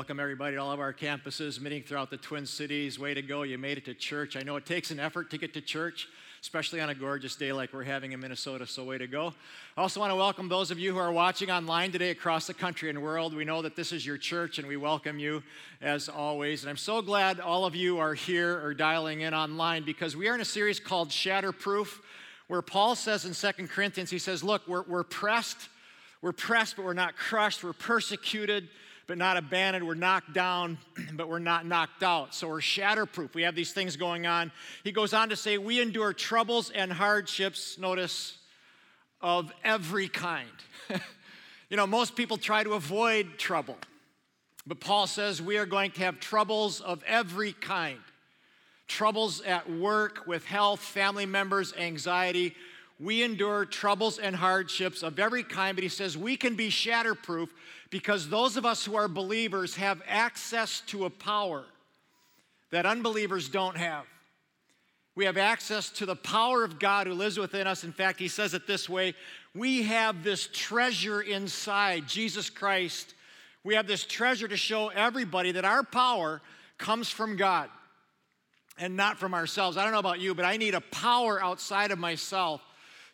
We welcome everybody to all of our campuses, meeting throughout the Twin Cities. Way to go, you made it to church. I know it takes an effort to get to church, especially on a gorgeous day like we're having in Minnesota, so way to go. I also want to welcome those of you who are watching online today across the country and world. We know that this is your church and we welcome you as always. And I'm so glad all of you are here or dialing in online because we are in a series called Shatterproof, where Paul says in 2 Corinthians, he says, Look, we're, we're pressed. We're pressed, but we're not crushed. We're persecuted but not abandoned. We're knocked down, but we're not knocked out. So we're shatterproof. We have these things going on. He goes on to say, We endure troubles and hardships, notice, of every kind. you know, most people try to avoid trouble, but Paul says we are going to have troubles of every kind troubles at work, with health, family members, anxiety. We endure troubles and hardships of every kind, but he says we can be shatterproof because those of us who are believers have access to a power that unbelievers don't have. We have access to the power of God who lives within us. In fact, he says it this way we have this treasure inside, Jesus Christ. We have this treasure to show everybody that our power comes from God and not from ourselves. I don't know about you, but I need a power outside of myself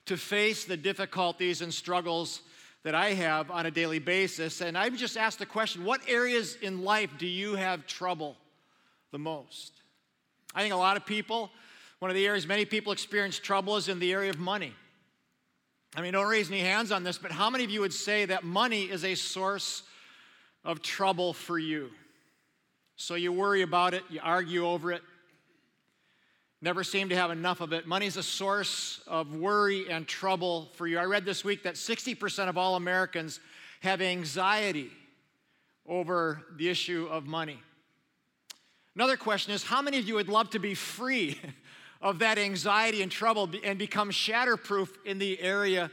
to face the difficulties and struggles that I have on a daily basis. And I've just asked the question what areas in life do you have trouble the most? I think a lot of people, one of the areas many people experience trouble is in the area of money. I mean, don't raise any hands on this, but how many of you would say that money is a source of trouble for you? So you worry about it, you argue over it, never seem to have enough of it. Money's a source of worry and trouble for you. I read this week that 60% of all Americans have anxiety over the issue of money. Another question is how many of you would love to be free of that anxiety and trouble and become shatterproof in the area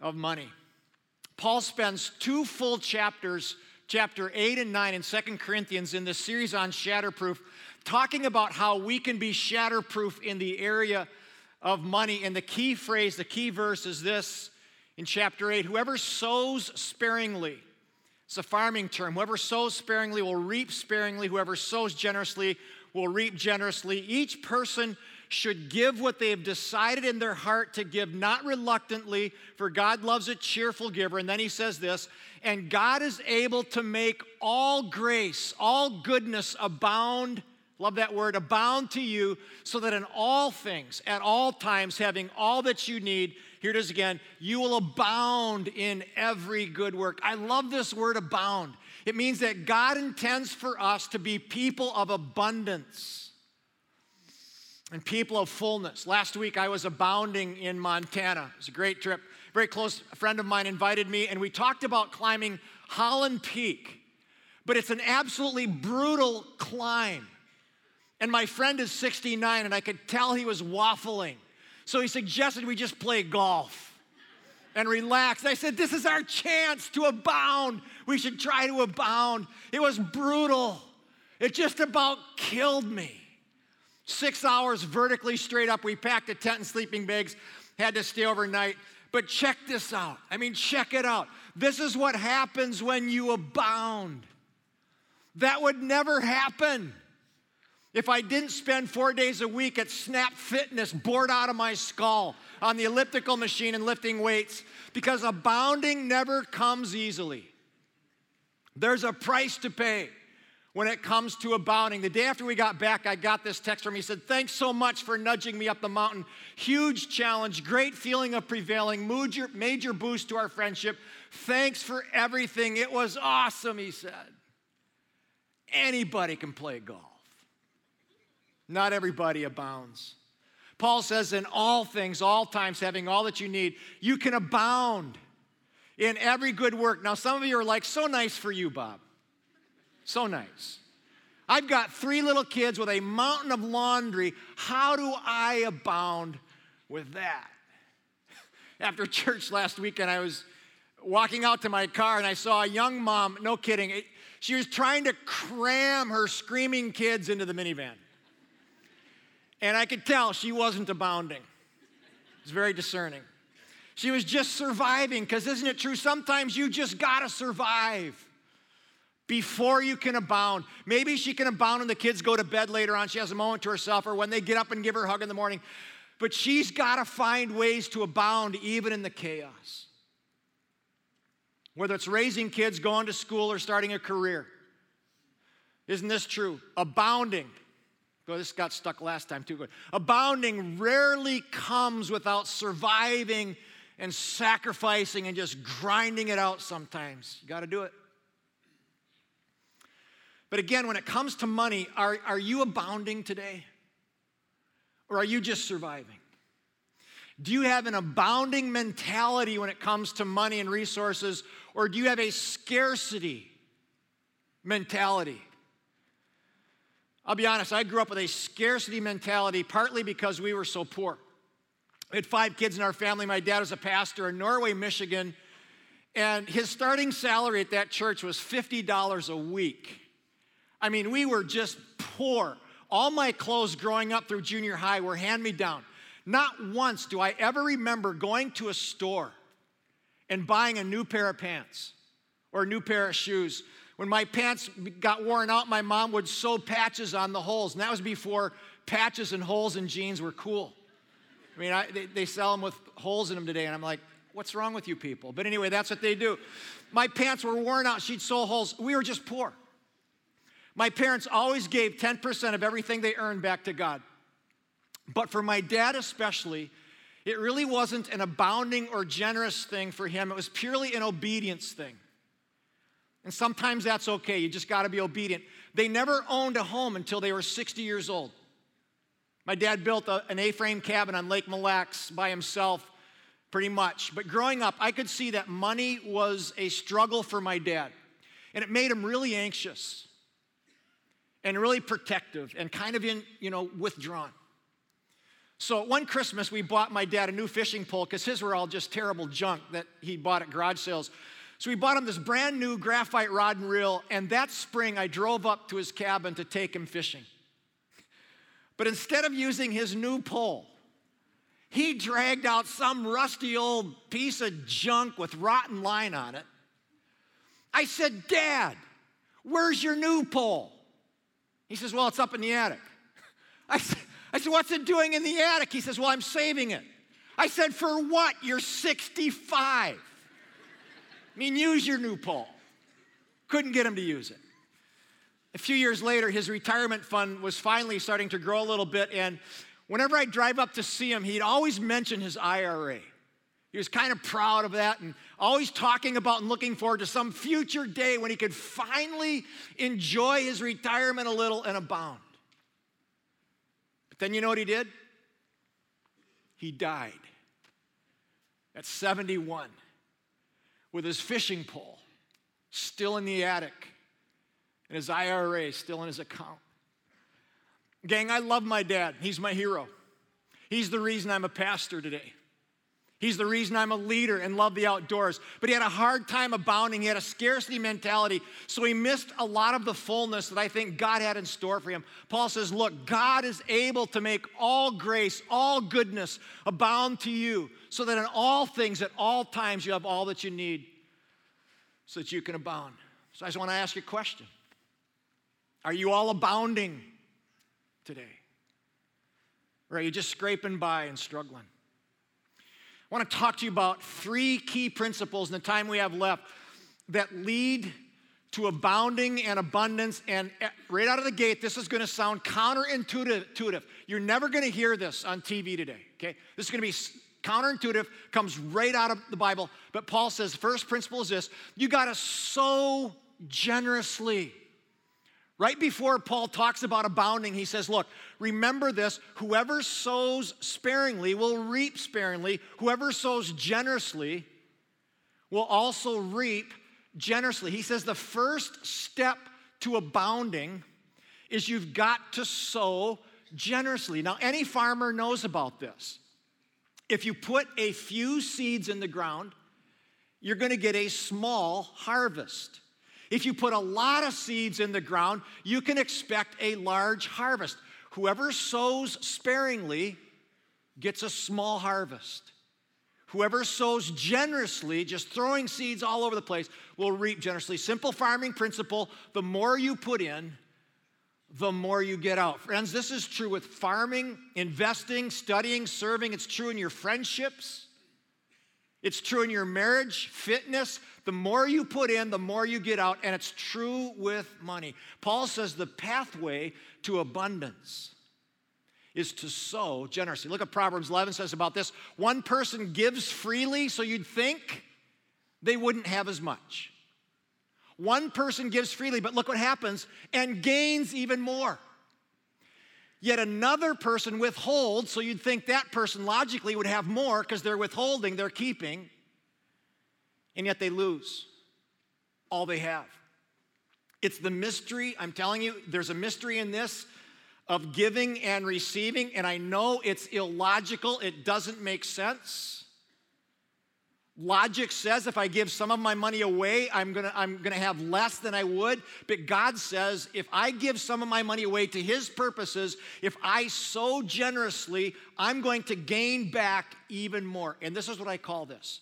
of money? Paul spends two full chapters, chapter 8 and 9 in Second Corinthians, in this series on shatterproof, talking about how we can be shatterproof in the area of money. And the key phrase, the key verse is this in chapter 8 whoever sows sparingly, it's a farming term. Whoever sows sparingly will reap sparingly. Whoever sows generously will reap generously. Each person should give what they have decided in their heart to give, not reluctantly, for God loves a cheerful giver. And then he says this, and God is able to make all grace, all goodness abound Love that word, abound to you, so that in all things, at all times, having all that you need, here it is again, you will abound in every good work. I love this word abound. It means that God intends for us to be people of abundance and people of fullness. Last week I was abounding in Montana. It was a great trip. A very close friend of mine invited me, and we talked about climbing Holland Peak. But it's an absolutely brutal climb. And my friend is 69, and I could tell he was waffling. So he suggested we just play golf and relax. I said, This is our chance to abound. We should try to abound. It was brutal, it just about killed me. Six hours vertically straight up. We packed a tent and sleeping bags, had to stay overnight. But check this out. I mean, check it out. This is what happens when you abound. That would never happen if I didn't spend four days a week at Snap Fitness, bored out of my skull on the elliptical machine and lifting weights, because abounding never comes easily. There's a price to pay when it comes to abounding. The day after we got back, I got this text from him. He said, Thanks so much for nudging me up the mountain. Huge challenge, great feeling of prevailing, major, major boost to our friendship. Thanks for everything. It was awesome, he said. Anybody can play golf. Not everybody abounds. Paul says, in all things, all times, having all that you need, you can abound in every good work. Now, some of you are like, so nice for you, Bob. So nice. I've got three little kids with a mountain of laundry. How do I abound with that? After church last weekend, I was walking out to my car and I saw a young mom, no kidding, she was trying to cram her screaming kids into the minivan. And I could tell she wasn't abounding. It's very discerning. She was just surviving, because isn't it true? Sometimes you just gotta survive. before you can abound. Maybe she can abound when the kids go to bed later on. She has a moment to herself, or when they get up and give her a hug in the morning. But she's got to find ways to abound even in the chaos. Whether it's raising kids, going to school, or starting a career. Isn't this true? Abounding. Well, this got stuck last time too. Abounding rarely comes without surviving and sacrificing and just grinding it out sometimes. You got to do it. But again, when it comes to money, are, are you abounding today? Or are you just surviving? Do you have an abounding mentality when it comes to money and resources, or do you have a scarcity mentality? I'll be honest, I grew up with a scarcity mentality, partly because we were so poor. We had five kids in our family. My dad was a pastor in Norway, Michigan, and his starting salary at that church was $50 a week. I mean, we were just poor. All my clothes growing up through junior high were hand me down. Not once do I ever remember going to a store and buying a new pair of pants or a new pair of shoes. When my pants got worn out, my mom would sew patches on the holes, and that was before patches and holes in jeans were cool. I mean, I, they, they sell them with holes in them today, and I'm like, what's wrong with you people? But anyway, that's what they do. My pants were worn out, she'd sew holes. We were just poor. My parents always gave 10% of everything they earned back to God. But for my dad, especially, it really wasn't an abounding or generous thing for him. It was purely an obedience thing. And sometimes that's okay. You just got to be obedient. They never owned a home until they were 60 years old. My dad built a, an A frame cabin on Lake Mille Lacs by himself, pretty much. But growing up, I could see that money was a struggle for my dad. And it made him really anxious and really protective and kind of in, you know, withdrawn. So one Christmas, we bought my dad a new fishing pole because his were all just terrible junk that he bought at garage sales. So we bought him this brand new graphite rod and reel, and that spring I drove up to his cabin to take him fishing. But instead of using his new pole, he dragged out some rusty old piece of junk with rotten line on it. I said, Dad, where's your new pole? He says, Well, it's up in the attic. I said, I said, What's it doing in the attic? He says, Well, I'm saving it. I said, For what? You're 65. I mean, use your new pole. Couldn't get him to use it. A few years later, his retirement fund was finally starting to grow a little bit, and whenever I drive up to see him, he'd always mention his IRA. He was kind of proud of that and always talking about and looking forward to some future day when he could finally enjoy his retirement a little and abound. But then you know what he did? He died at 71 with his fishing pole still in the attic and his IRA still in his account. Gang, I love my dad. He's my hero. He's the reason I'm a pastor today. He's the reason I'm a leader and love the outdoors. But he had a hard time abounding. He had a scarcity mentality. So he missed a lot of the fullness that I think God had in store for him. Paul says, Look, God is able to make all grace, all goodness abound to you, so that in all things, at all times, you have all that you need so that you can abound. So I just want to ask you a question Are you all abounding today? Or are you just scraping by and struggling? I want to talk to you about three key principles in the time we have left that lead to abounding and abundance. And eh, right out of the gate, this is going to sound counterintuitive. You're never going to hear this on TV today, okay? This is going to be counterintuitive, comes right out of the Bible. But Paul says, the first principle is this you got to sow generously. Right before Paul talks about abounding, he says, Look, remember this whoever sows sparingly will reap sparingly, whoever sows generously will also reap generously. He says the first step to abounding is you've got to sow generously. Now, any farmer knows about this. If you put a few seeds in the ground, you're going to get a small harvest. If you put a lot of seeds in the ground, you can expect a large harvest. Whoever sows sparingly gets a small harvest. Whoever sows generously, just throwing seeds all over the place, will reap generously. Simple farming principle the more you put in, the more you get out. Friends, this is true with farming, investing, studying, serving. It's true in your friendships. It's true in your marriage, fitness. The more you put in, the more you get out. And it's true with money. Paul says the pathway to abundance is to sow generously. Look at Proverbs 11 says about this one person gives freely, so you'd think they wouldn't have as much. One person gives freely, but look what happens and gains even more. Yet another person withholds, so you'd think that person logically would have more because they're withholding, they're keeping, and yet they lose all they have. It's the mystery, I'm telling you, there's a mystery in this of giving and receiving, and I know it's illogical, it doesn't make sense. Logic says if I give some of my money away, I'm gonna, I'm gonna have less than I would. But God says if I give some of my money away to His purposes, if I sow generously, I'm going to gain back even more. And this is what I call this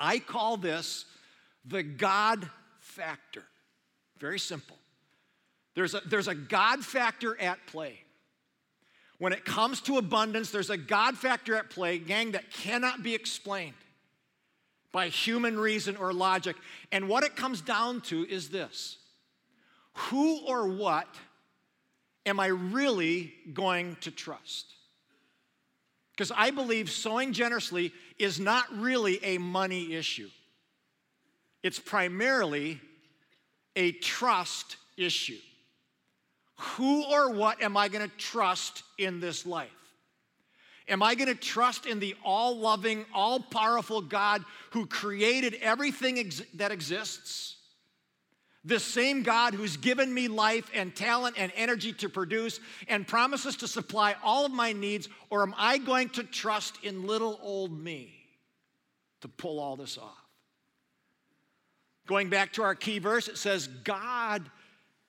I call this the God factor. Very simple. There's a, there's a God factor at play. When it comes to abundance, there's a God factor at play, gang, that cannot be explained by human reason or logic. And what it comes down to is this who or what am I really going to trust? Because I believe sowing generously is not really a money issue, it's primarily a trust issue. Who or what am I going to trust in this life? Am I going to trust in the all loving, all powerful God who created everything ex- that exists? The same God who's given me life and talent and energy to produce and promises to supply all of my needs, or am I going to trust in little old me to pull all this off? Going back to our key verse, it says, God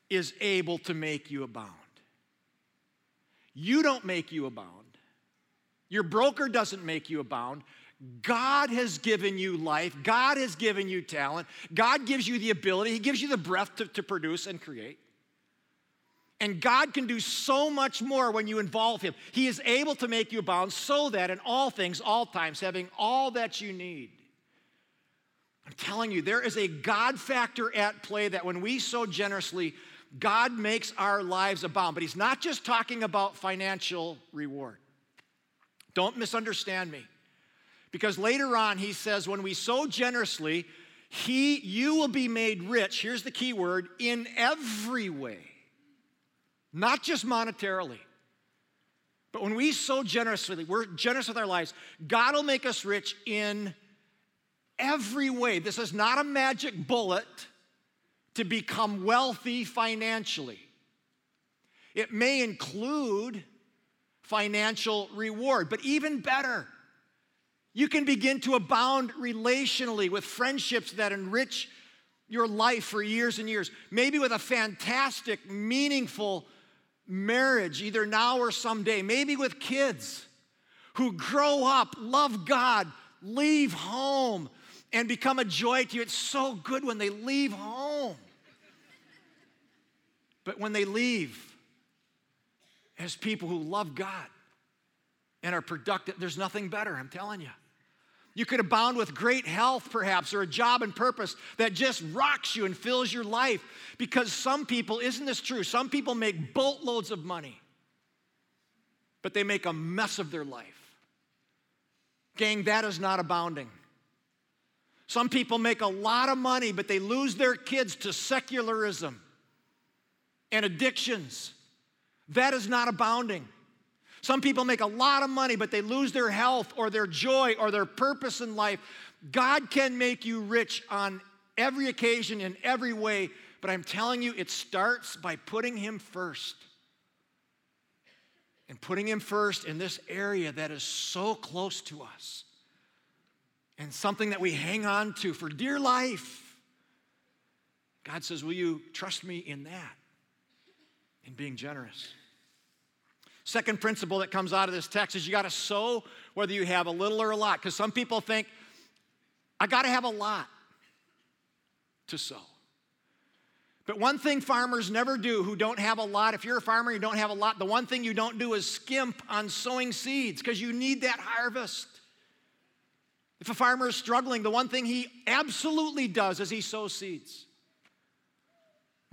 is able to make you abound. You don't make you abound. Your broker doesn't make you abound. God has given you life. God has given you talent. God gives you the ability. He gives you the breath to, to produce and create. And God can do so much more when you involve Him. He is able to make you abound so that in all things, all times, having all that you need. I'm telling you, there is a God factor at play that when we sow generously, God makes our lives abound. But He's not just talking about financial reward. Don't misunderstand me. Because later on, he says, when we sow generously, he, you will be made rich. Here's the key word in every way, not just monetarily. But when we sow generously, we're generous with our lives, God will make us rich in every way. This is not a magic bullet to become wealthy financially. It may include financial reward. But even better, you can begin to abound relationally with friendships that enrich your life for years and years. Maybe with a fantastic, meaningful marriage, either now or someday. Maybe with kids who grow up, love God, leave home, and become a joy to you. It's so good when they leave home. But when they leave, as people who love God and are productive. There's nothing better, I'm telling you. You could abound with great health, perhaps, or a job and purpose that just rocks you and fills your life. Because some people, isn't this true? Some people make boatloads of money, but they make a mess of their life. Gang, that is not abounding. Some people make a lot of money, but they lose their kids to secularism and addictions that is not abounding. Some people make a lot of money, but they lose their health or their joy or their purpose in life. God can make you rich on every occasion, in every way, but I'm telling you, it starts by putting Him first. And putting Him first in this area that is so close to us and something that we hang on to for dear life. God says, Will you trust me in that? In being generous. Second principle that comes out of this text is you got to sow whether you have a little or a lot. Because some people think, I got to have a lot to sow. But one thing farmers never do who don't have a lot, if you're a farmer, you don't have a lot, the one thing you don't do is skimp on sowing seeds because you need that harvest. If a farmer is struggling, the one thing he absolutely does is he sows seeds.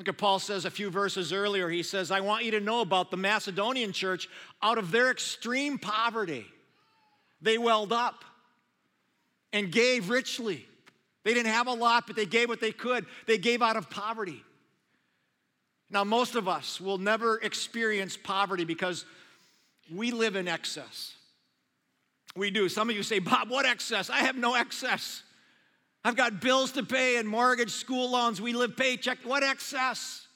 Look at Paul says a few verses earlier. He says, I want you to know about the Macedonian church. Out of their extreme poverty, they welled up and gave richly. They didn't have a lot, but they gave what they could. They gave out of poverty. Now, most of us will never experience poverty because we live in excess. We do. Some of you say, Bob, what excess? I have no excess. I've got bills to pay and mortgage, school loans. We live paycheck. What excess?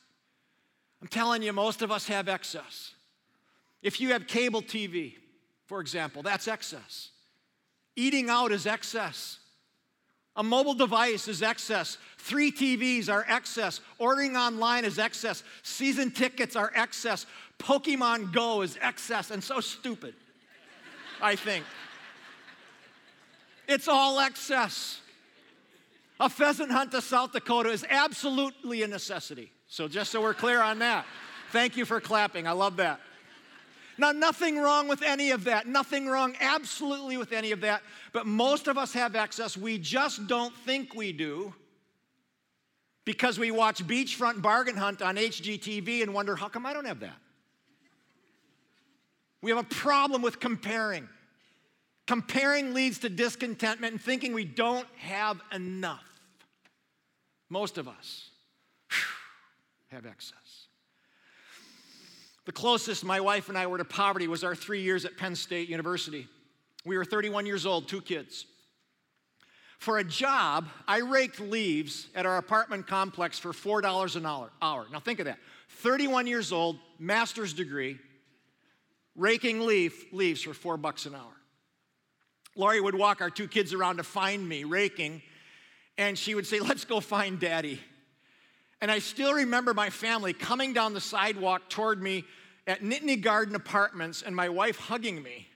I'm telling you, most of us have excess. If you have cable TV, for example, that's excess. Eating out is excess. A mobile device is excess. Three TVs are excess. Ordering online is excess. Season tickets are excess. Pokemon Go is excess and so stupid, I think. It's all excess. A pheasant hunt to South Dakota is absolutely a necessity. So, just so we're clear on that, thank you for clapping. I love that. Now, nothing wrong with any of that. Nothing wrong absolutely with any of that. But most of us have access. We just don't think we do because we watch Beachfront Bargain Hunt on HGTV and wonder, how come I don't have that? We have a problem with comparing. Comparing leads to discontentment and thinking we don't have enough. Most of us have excess. The closest my wife and I were to poverty was our three years at Penn State University. We were 31 years old, two kids. For a job, I raked leaves at our apartment complex for $4 an hour. Now think of that 31 years old, master's degree, raking leaf, leaves for four bucks an hour. Laurie would walk our two kids around to find me raking, and she would say, Let's go find daddy. And I still remember my family coming down the sidewalk toward me at Nittany Garden Apartments and my wife hugging me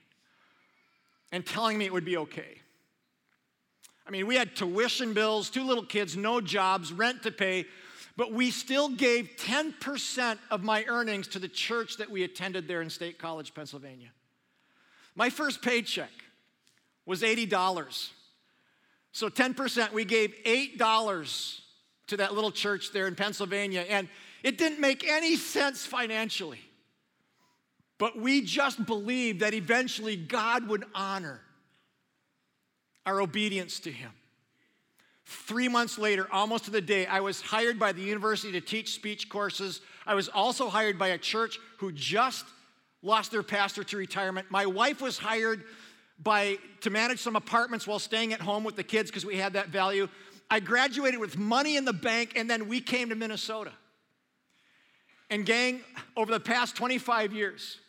and telling me it would be okay. I mean, we had tuition bills, two little kids, no jobs, rent to pay, but we still gave 10% of my earnings to the church that we attended there in State College, Pennsylvania. My first paycheck was $80. So 10%, we gave $8 to that little church there in Pennsylvania, and it didn't make any sense financially. But we just believed that eventually God would honor our obedience to Him. Three months later, almost to the day, I was hired by the university to teach speech courses. I was also hired by a church who just lost their pastor to retirement. My wife was hired by, to manage some apartments while staying at home with the kids because we had that value. I graduated with money in the bank, and then we came to Minnesota. And, gang, over the past 25 years,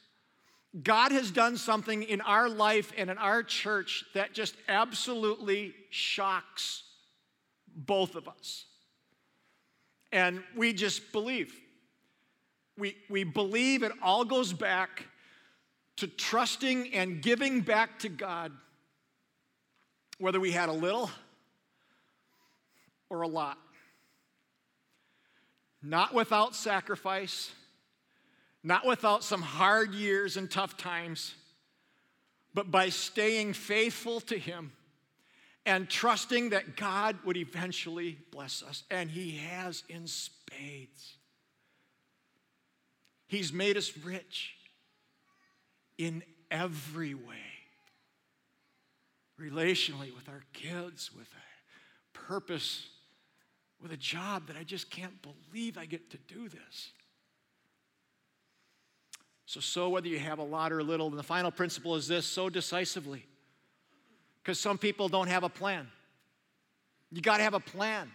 God has done something in our life and in our church that just absolutely shocks both of us. And we just believe. We, we believe it all goes back to trusting and giving back to God, whether we had a little or a lot. Not without sacrifice, not without some hard years and tough times, but by staying faithful to Him and trusting that God would eventually bless us. And He has in spades. He's made us rich in every way relationally, with our kids, with a purpose, with a job that I just can't believe I get to do this. So, sow whether you have a lot or a little. And the final principle is this so decisively. Because some people don't have a plan. You got to have a plan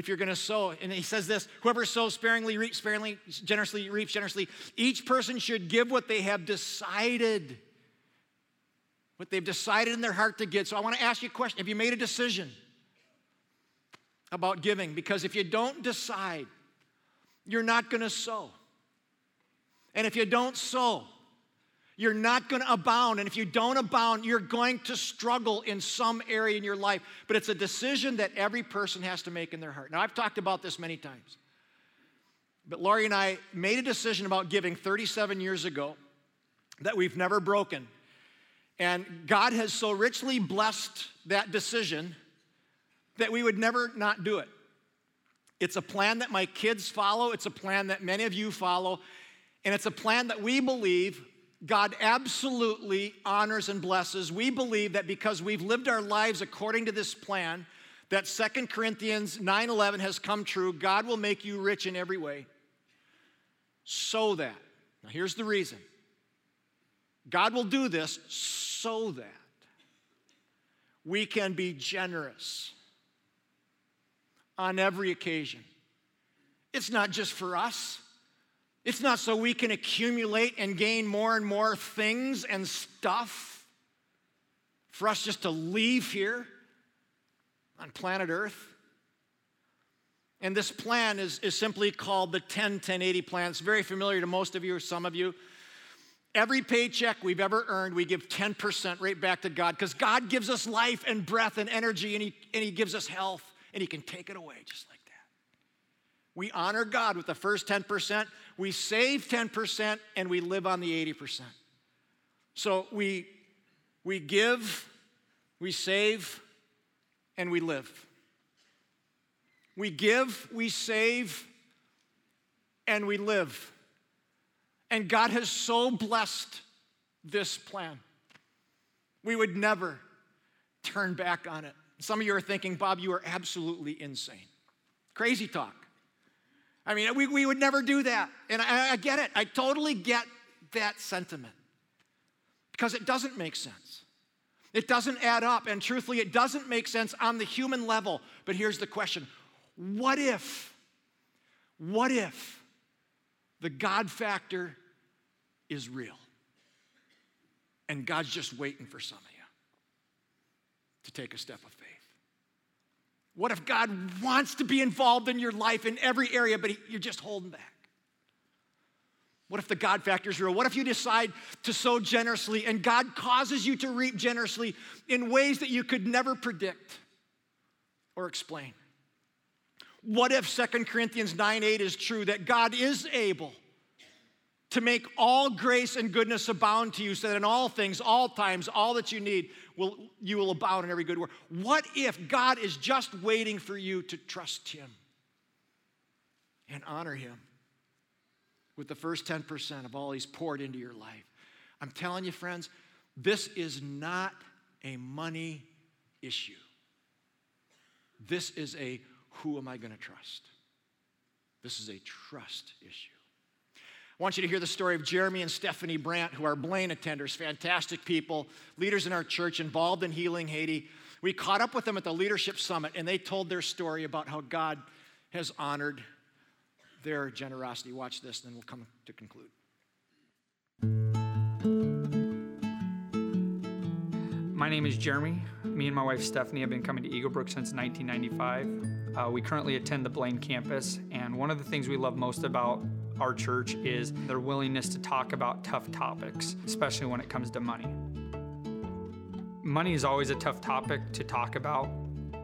if you're going to sow. And he says this whoever sows sparingly reaps sparingly, generously reaps generously. Each person should give what they have decided, what they've decided in their heart to give. So I want to ask you a question Have you made a decision about giving? Because if you don't decide, you're not going to sow. And if you don't sow, you're not going to abound. And if you don't abound, you're going to struggle in some area in your life. But it's a decision that every person has to make in their heart. Now, I've talked about this many times. But Lori and I made a decision about giving 37 years ago that we've never broken. And God has so richly blessed that decision that we would never not do it. It's a plan that my kids follow, it's a plan that many of you follow, and it's a plan that we believe God absolutely honors and blesses. We believe that because we've lived our lives according to this plan, that Second Corinthians 9:11 has come true. God will make you rich in every way. So that. Now here's the reason. God will do this so that we can be generous on every occasion. It's not just for us. It's not so we can accumulate and gain more and more things and stuff for us just to leave here on planet Earth. And this plan is, is simply called the 10 10 80 plan. It's very familiar to most of you or some of you. Every paycheck we've ever earned, we give 10% right back to God because God gives us life and breath and energy and he, and he gives us health and He can take it away just like that. We honor God with the first 10%, we save 10%, and we live on the 80%. So we, we give, we save, and we live. We give, we save, and we live. And God has so blessed this plan. We would never turn back on it. Some of you are thinking, Bob, you are absolutely insane. Crazy talk. I mean, we, we would never do that. And I, I get it. I totally get that sentiment because it doesn't make sense. It doesn't add up. And truthfully, it doesn't make sense on the human level. But here's the question What if, what if the God factor is real? And God's just waiting for some of you to take a step of faith. What if God wants to be involved in your life in every area, but you're just holding back? What if the God factor is real? What if you decide to sow generously and God causes you to reap generously in ways that you could never predict or explain? What if 2 Corinthians 9 8 is true that God is able to make all grace and goodness abound to you so that in all things, all times, all that you need, will, you will abound in every good work. What if God is just waiting for you to trust Him and honor Him with the first 10% of all He's poured into your life? I'm telling you, friends, this is not a money issue. This is a who am I going to trust? This is a trust issue. I want you to hear the story of Jeremy and Stephanie Brandt, who are Blaine attenders, fantastic people, leaders in our church involved in healing Haiti. We caught up with them at the Leadership Summit, and they told their story about how God has honored their generosity. Watch this, and then we'll come to conclude. My name is Jeremy. Me and my wife Stephanie have been coming to Eagle Brook since 1995. Uh, we currently attend the Blaine campus, and one of the things we love most about our church is their willingness to talk about tough topics, especially when it comes to money. Money is always a tough topic to talk about,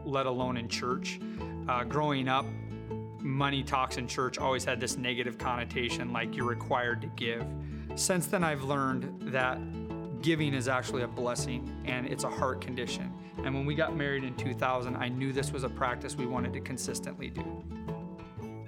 let alone in church. Uh, growing up, money talks in church always had this negative connotation like you're required to give. Since then, I've learned that giving is actually a blessing and it's a heart condition. And when we got married in 2000, I knew this was a practice we wanted to consistently do.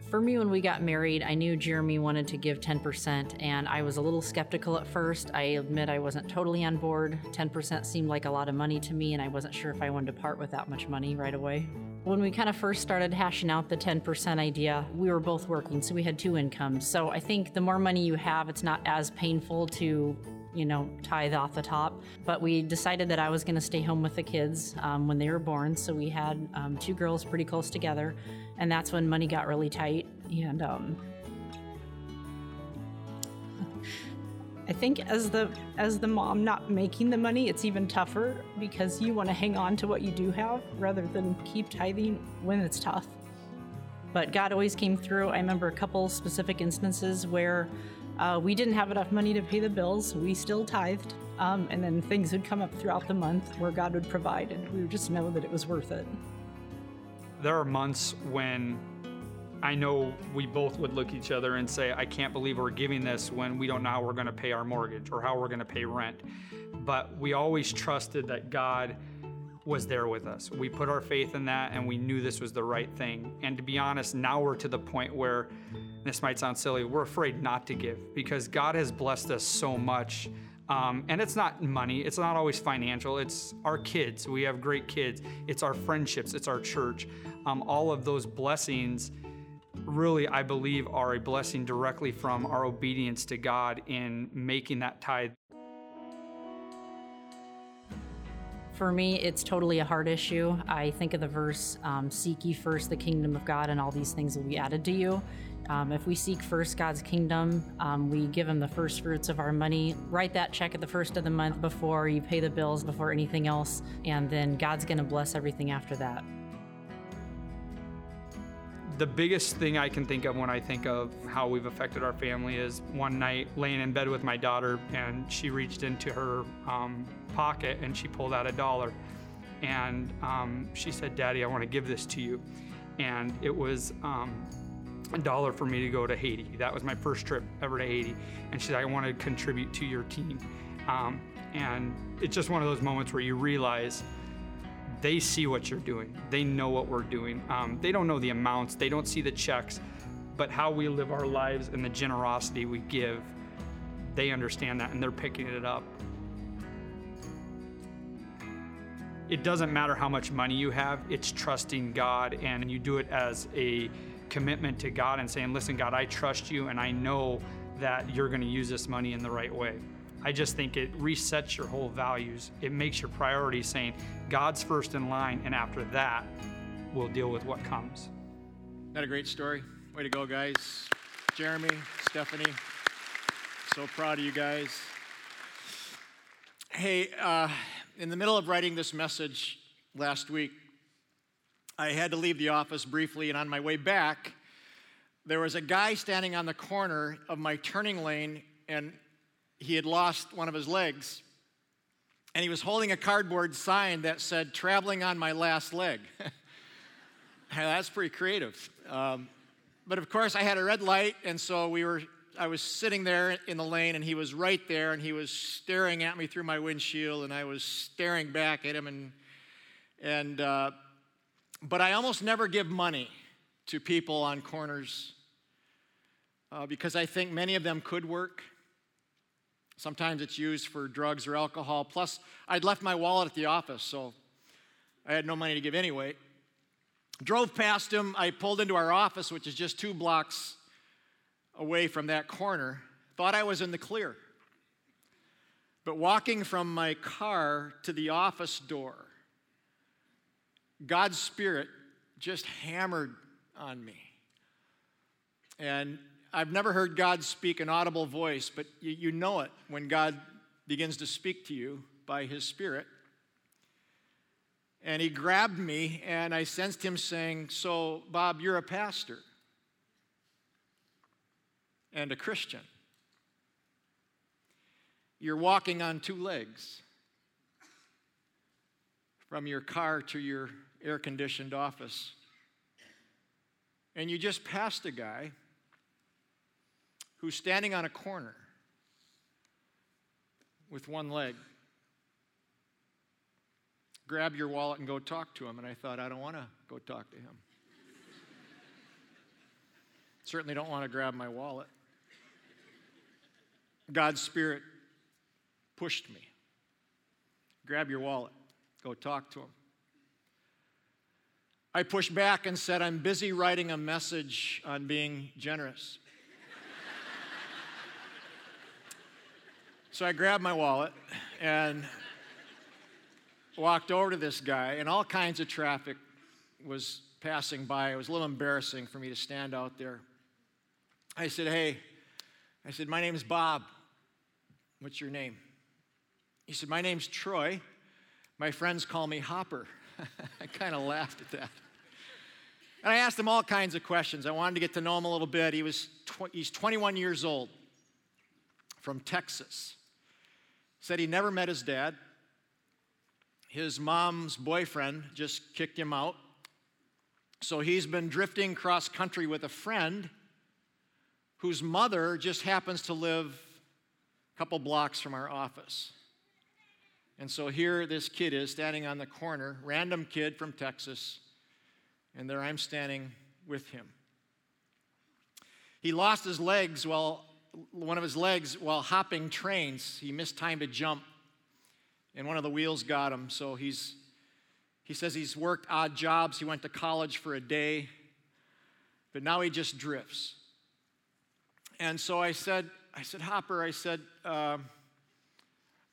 For me, when we got married, I knew Jeremy wanted to give 10%, and I was a little skeptical at first. I admit I wasn't totally on board. 10% seemed like a lot of money to me, and I wasn't sure if I wanted to part with that much money right away. When we kind of first started hashing out the 10% idea, we were both working, so we had two incomes. So I think the more money you have, it's not as painful to you know, tithe off the top. But we decided that I was going to stay home with the kids um, when they were born. So we had um, two girls pretty close together. And that's when money got really tight. And um, I think as the as the mom not making the money, it's even tougher because you want to hang on to what you do have rather than keep tithing when it's tough. But God always came through. I remember a couple specific instances where Uh, we didn't have enough money to pay the bills. We still tithed. Um, and then things would come up throughout the month where God would provide, and we would just know that it was worth it. There are months when I know we both would look each other and say, I can't believe we're giving this when we don't know how we're going to pay our mortgage or how we're going to pay rent. But we always trusted that God was there with us. We put our faith in that and we knew this was the right thing. And to be honest, now we're to the point where this might sound silly, we're afraid not to give because God has blessed us so much. Um, and it's not money, it's not always financial, it's our kids. We have great kids, it's our friendships, it's our church. Um, all of those blessings really, I believe, are a blessing directly from our obedience to God in making that tithe. For me, it's totally a heart issue. I think of the verse, um, Seek ye first the kingdom of God, and all these things will be added to you. Um, if we seek first God's kingdom, um, we give Him the first fruits of our money. Write that check at the first of the month before you pay the bills, before anything else, and then God's going to bless everything after that the biggest thing I can think of when I think of how we've affected our family is one night laying in bed with my daughter, and she reached into her um, pocket and she pulled out a dollar. And um, she said, Daddy, I want to give this to you. And it was um, a dollar for me to go to Haiti. That was my first trip ever to Haiti. And she said, I want to contribute to your team. Um, and it's just one of those moments where you realize they see what you're doing. They know what we're doing. Um, they don't know the amounts, they don't see the checks, but how we live our lives and the generosity we give, they understand that and they're picking it up. It doesn't matter how much money you have, it's trusting God and you do it as a commitment to God and saying, Listen, God, I trust you and I know that you're going to use this money in the right way. I just think it resets your whole values. It makes your priorities saying God's first in line, and after that, we'll deal with what comes. That a great story. Way to go, guys. Jeremy, Stephanie, so proud of you guys. Hey, uh, in the middle of writing this message last week, I had to leave the office briefly, and on my way back, there was a guy standing on the corner of my turning lane, and he had lost one of his legs. And he was holding a cardboard sign that said, Traveling on my last leg. That's pretty creative. Um, but of course, I had a red light, and so we were. I was sitting there in the lane, and he was right there, and he was staring at me through my windshield, and I was staring back at him, and and. Uh, but I almost never give money to people on corners uh, because I think many of them could work. Sometimes it's used for drugs or alcohol. Plus, I'd left my wallet at the office, so I had no money to give anyway. Drove past him. I pulled into our office, which is just two blocks away from that corner. Thought I was in the clear. But walking from my car to the office door, God's Spirit just hammered on me. And I've never heard God speak an audible voice, but you, you know it when God begins to speak to you by His Spirit. And He grabbed me, and I sensed Him saying, So, Bob, you're a pastor and a Christian. You're walking on two legs from your car to your air conditioned office. And you just passed a guy who's standing on a corner with one leg. Grab your wallet and go talk to him. And I thought, I don't want to go talk to him. Certainly don't want to grab my wallet. God's Spirit pushed me. Grab your wallet, go talk to him. I pushed back and said, I'm busy writing a message on being generous. So I grabbed my wallet and walked over to this guy, and all kinds of traffic was passing by. It was a little embarrassing for me to stand out there. I said, Hey, I said, My name's Bob. What's your name? He said, My name's Troy. My friends call me Hopper. I kind of laughed at that. And I asked him all kinds of questions. I wanted to get to know him a little bit. He was tw- he's 21 years old. from Texas. Said he never met his dad. His mom's boyfriend just kicked him out. So he's been drifting cross country with a friend whose mother just happens to live a couple blocks from our office. And so here this kid is standing on the corner, random kid from Texas, and there I'm standing with him. He lost his legs while one of his legs while hopping trains. He missed time to jump, and one of the wheels got him. So he's he says he's worked odd jobs. He went to college for a day, but now he just drifts. And so I said, I said, Hopper, I said, uh,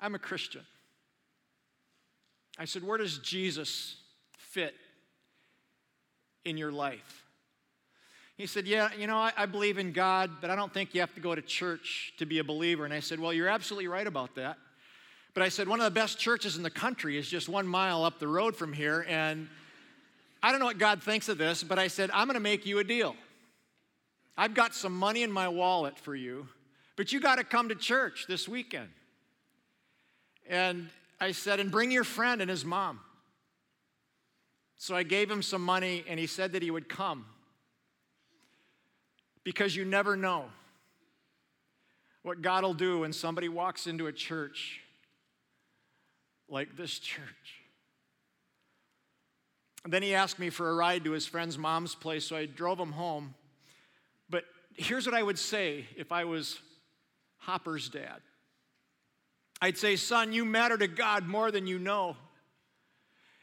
I'm a Christian. I said, where does Jesus fit in your life? He said, Yeah, you know, I, I, believe in God, but I don't think you have to go to church to be a believer. And I said, Well, you're absolutely right about that. But I said, One of the best churches in the country is just one mile up the road from here. And I don't know what God thinks of this, but I said, I'm going to make you a deal. I've got some money in my wallet for you, but you got to come to church this weekend. And I said, And bring your friend and his mom. So I gave him some money, and he said that he would come because you never know what God will do when somebody walks into a church like this church. And then he asked me for a ride to his friend's mom's place, so I drove him home. But here's what I would say if I was Hopper's dad I'd say, Son, you matter to God more than you know.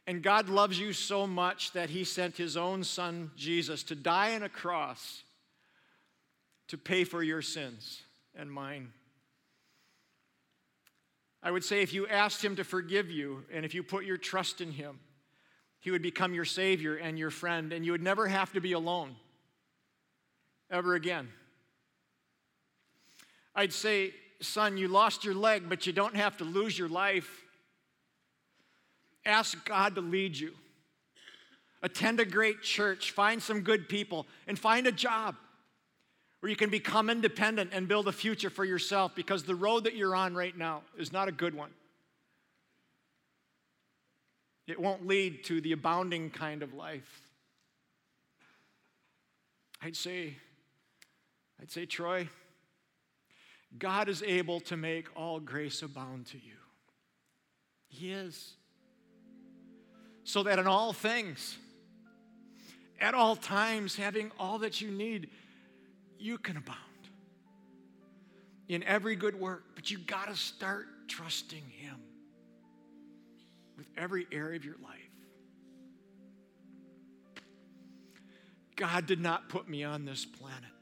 And God loves you so much that he sent his own son, Jesus, to die on a cross to pay for your sins and mine. I would say if you asked Him to forgive you and if you put your trust in Him, He would become your Savior and your friend, and you would never have to be alone ever again. I'd say, son, you lost your leg, but you don't have to lose your life. Ask God to lead you. Attend a great church, find some good people, and find a job where you can become independent and build a future for yourself because the road that you're on right now is not a good one. It won't lead to the abounding kind of life. I'd say, I'd say, Troy, God is able to make all grace abound to you. He is. So that in all things, at all times, having all that you need, you can abound in every good work, but you got to start trusting Him with every area of your life. God did not put me on this planet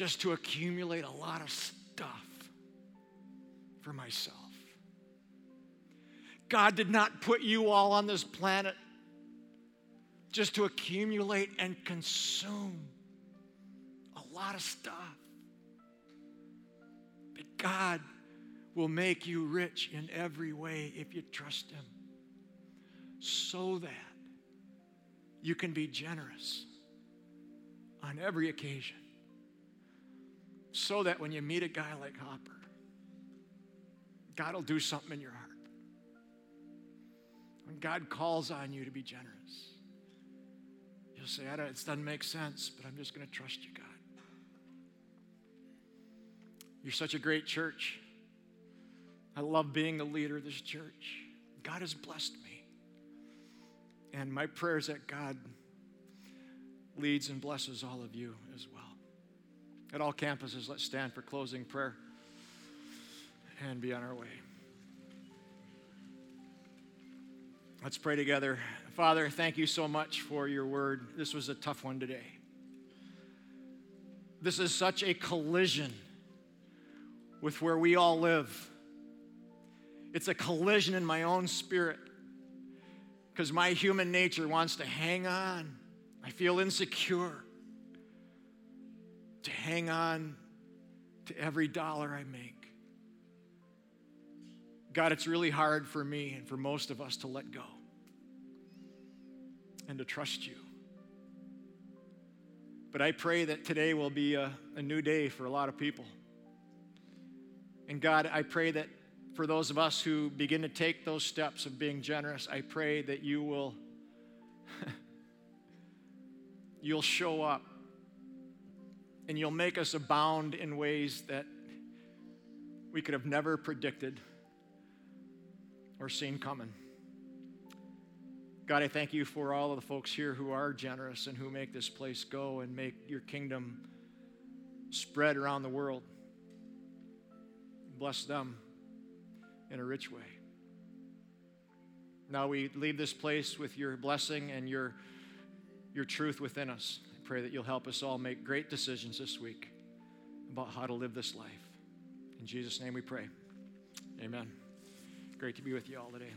just to accumulate a lot of stuff for myself. God did not put you all on this planet just to accumulate and consume a lot of stuff. But God will make you rich in every way if you trust Him so that you can be generous on every occasion. So that when you meet a guy like Hopper, God will do something in your heart. When God calls on you to be generous, you'll say, I don't, it doesn't make sense, but I'm just going to trust you, God. You're such a great church. I love being the leader of this church. God has blessed me. And my prayer is that God leads and blesses all of you as well. At all campuses, let's stand for closing prayer and be on our way. Let's pray together. Father, thank you so much for your word. This was a tough one today. This is such a collision with where we all live. It's a collision in my own spirit because my human nature wants to hang on. I feel insecure to hang on to every dollar I make. God, it's really hard for me and for most of us to let go and to trust you. But I pray that today will be a, a new day for a lot of people And God, I pray that for those of us who begin to take those steps of being generous, I pray that you will you'll show up and you'll make us abound in ways that we could have never predicted or seen coming. God, I thank you for all of the folks here who are generous and who make this place go and make your kingdom spread around the world. Bless them in a rich way. Now we leave this place with your blessing and your, your truth within us. Pray that you'll help us all make great decisions this week about how to live this life. In Jesus' name we pray. Amen. Great to be with you all today.